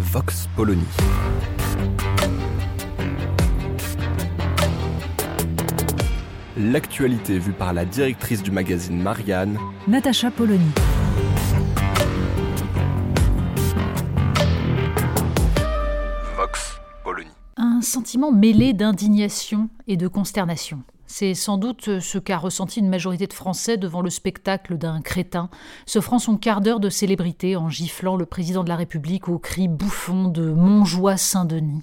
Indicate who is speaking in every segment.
Speaker 1: Vox Polony. L'actualité vue par la directrice du magazine Marianne,
Speaker 2: Natacha Polony.
Speaker 1: Vox Polony.
Speaker 2: Un sentiment mêlé d'indignation et de consternation. C'est sans doute ce qu'a ressenti une majorité de Français devant le spectacle d'un crétin s'offrant son quart d'heure de célébrité en giflant le président de la République au cri bouffon de Montjoie-Saint-Denis.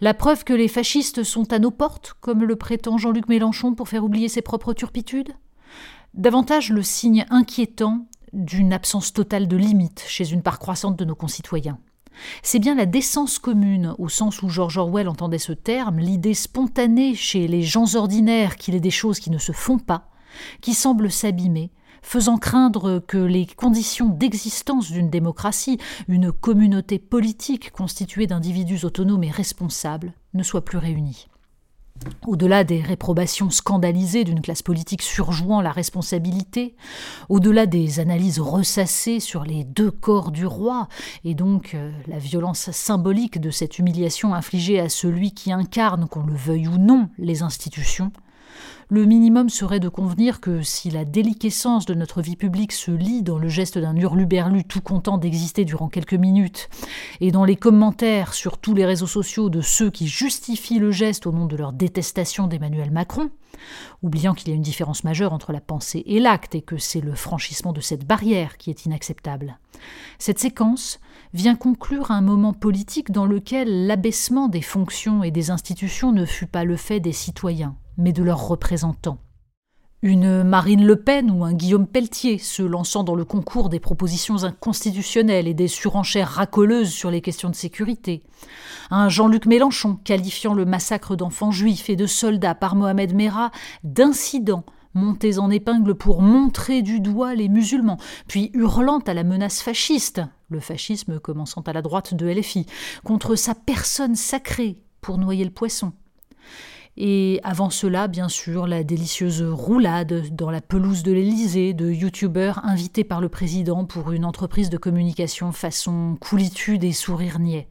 Speaker 2: La preuve que les fascistes sont à nos portes, comme le prétend Jean-Luc Mélenchon pour faire oublier ses propres turpitudes? Davantage le signe inquiétant d'une absence totale de limites chez une part croissante de nos concitoyens. C'est bien la décence commune, au sens où George Orwell entendait ce terme, l'idée spontanée chez les gens ordinaires qu'il est des choses qui ne se font pas, qui semble s'abîmer, faisant craindre que les conditions d'existence d'une démocratie, une communauté politique constituée d'individus autonomes et responsables, ne soient plus réunies. Au-delà des réprobations scandalisées d'une classe politique surjouant la responsabilité, au-delà des analyses ressassées sur les deux corps du roi, et donc euh, la violence symbolique de cette humiliation infligée à celui qui incarne, qu'on le veuille ou non, les institutions, le minimum serait de convenir que si la déliquescence de notre vie publique se lit dans le geste d'un hurluberlu tout content d'exister durant quelques minutes, et dans les commentaires sur tous les réseaux sociaux de ceux qui justifient le geste au nom de leur détestation d'Emmanuel Macron, oubliant qu'il y a une différence majeure entre la pensée et l'acte et que c'est le franchissement de cette barrière qui est inacceptable. Cette séquence vient conclure un moment politique dans lequel l'abaissement des fonctions et des institutions ne fut pas le fait des citoyens, mais de leurs représentants. Une Marine Le Pen ou un Guillaume Pelletier se lançant dans le concours des propositions inconstitutionnelles et des surenchères racoleuses sur les questions de sécurité. Un Jean-Luc Mélenchon qualifiant le massacre d'enfants juifs et de soldats par Mohamed Merah d'incident montés en épingle pour montrer du doigt les musulmans, puis hurlant à la menace fasciste, le fascisme commençant à la droite de LFI, contre sa personne sacrée pour noyer le poisson. Et avant cela, bien sûr, la délicieuse roulade dans la pelouse de l'Élysée de youtubeurs invités par le président pour une entreprise de communication façon coulitude et sourire niais.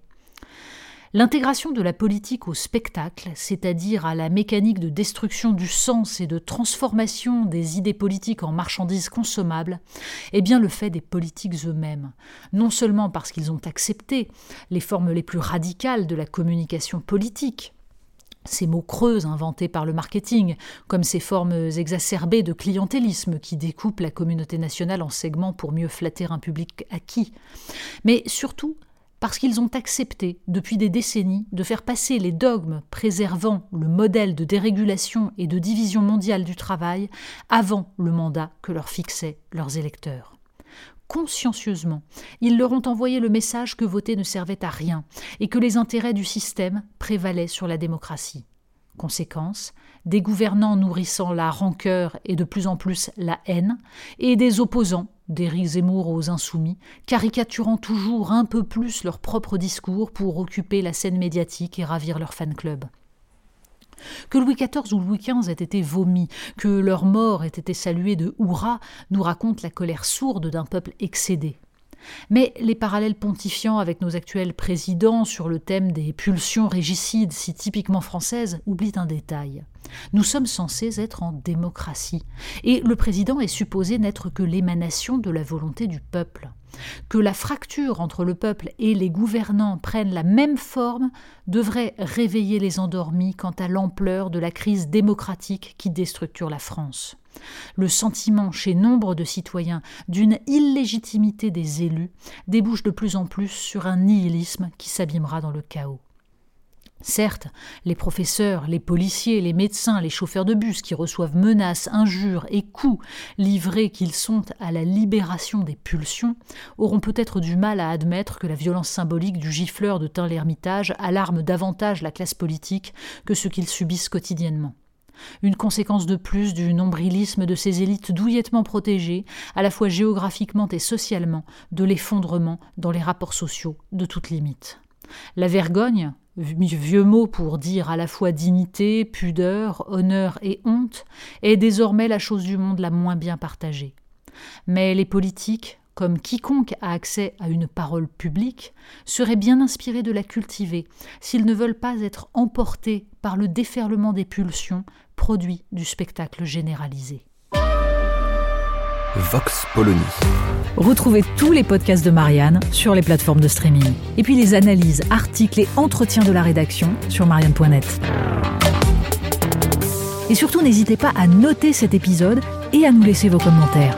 Speaker 2: L'intégration de la politique au spectacle, c'est-à-dire à la mécanique de destruction du sens et de transformation des idées politiques en marchandises consommables, est bien le fait des politiques eux-mêmes, non seulement parce qu'ils ont accepté les formes les plus radicales de la communication politique, ces mots creux inventés par le marketing, comme ces formes exacerbées de clientélisme qui découpent la communauté nationale en segments pour mieux flatter un public acquis, mais surtout parce qu'ils ont accepté depuis des décennies de faire passer les dogmes préservant le modèle de dérégulation et de division mondiale du travail avant le mandat que leur fixaient leurs électeurs consciencieusement. Ils leur ont envoyé le message que voter ne servait à rien et que les intérêts du système prévalaient sur la démocratie. Conséquence, des gouvernants nourrissant la rancœur et de plus en plus la haine, et des opposants, d'Éric Zemmour aux insoumis, caricaturant toujours un peu plus leur propre discours pour occuper la scène médiatique et ravir leur fan club. Que Louis XIV ou Louis XV aient été vomis, que leur mort ait été saluée de hurrahs, nous raconte la colère sourde d'un peuple excédé. Mais les parallèles pontifiants avec nos actuels présidents sur le thème des pulsions régicides si typiquement françaises oublient un détail. Nous sommes censés être en démocratie, et le président est supposé n'être que l'émanation de la volonté du peuple. Que la fracture entre le peuple et les gouvernants prenne la même forme devrait réveiller les endormis quant à l'ampleur de la crise démocratique qui déstructure la France. Le sentiment chez nombre de citoyens d'une illégitimité des élus débouche de plus en plus sur un nihilisme qui s'abîmera dans le chaos. Certes, les professeurs, les policiers, les médecins, les chauffeurs de bus qui reçoivent menaces, injures et coups livrés qu'ils sont à la libération des pulsions auront peut-être du mal à admettre que la violence symbolique du gifleur de Tain-l'Hermitage alarme davantage la classe politique que ce qu'ils subissent quotidiennement. Une conséquence de plus du nombrilisme de ces élites douillettement protégées, à la fois géographiquement et socialement, de l'effondrement dans les rapports sociaux de toute limite. La vergogne, vieux mot pour dire à la fois dignité, pudeur, honneur et honte, est désormais la chose du monde la moins bien partagée. Mais les politiques, comme quiconque a accès à une parole publique, seraient bien inspirés de la cultiver, s'ils ne veulent pas être emportés par le déferlement des pulsions, produit du spectacle généralisé.
Speaker 1: Vox Polony.
Speaker 2: Retrouvez tous les podcasts de Marianne sur les plateformes de streaming. Et puis les analyses, articles et entretiens de la rédaction sur marianne.net. Et surtout, n'hésitez pas à noter cet épisode et à nous laisser vos commentaires.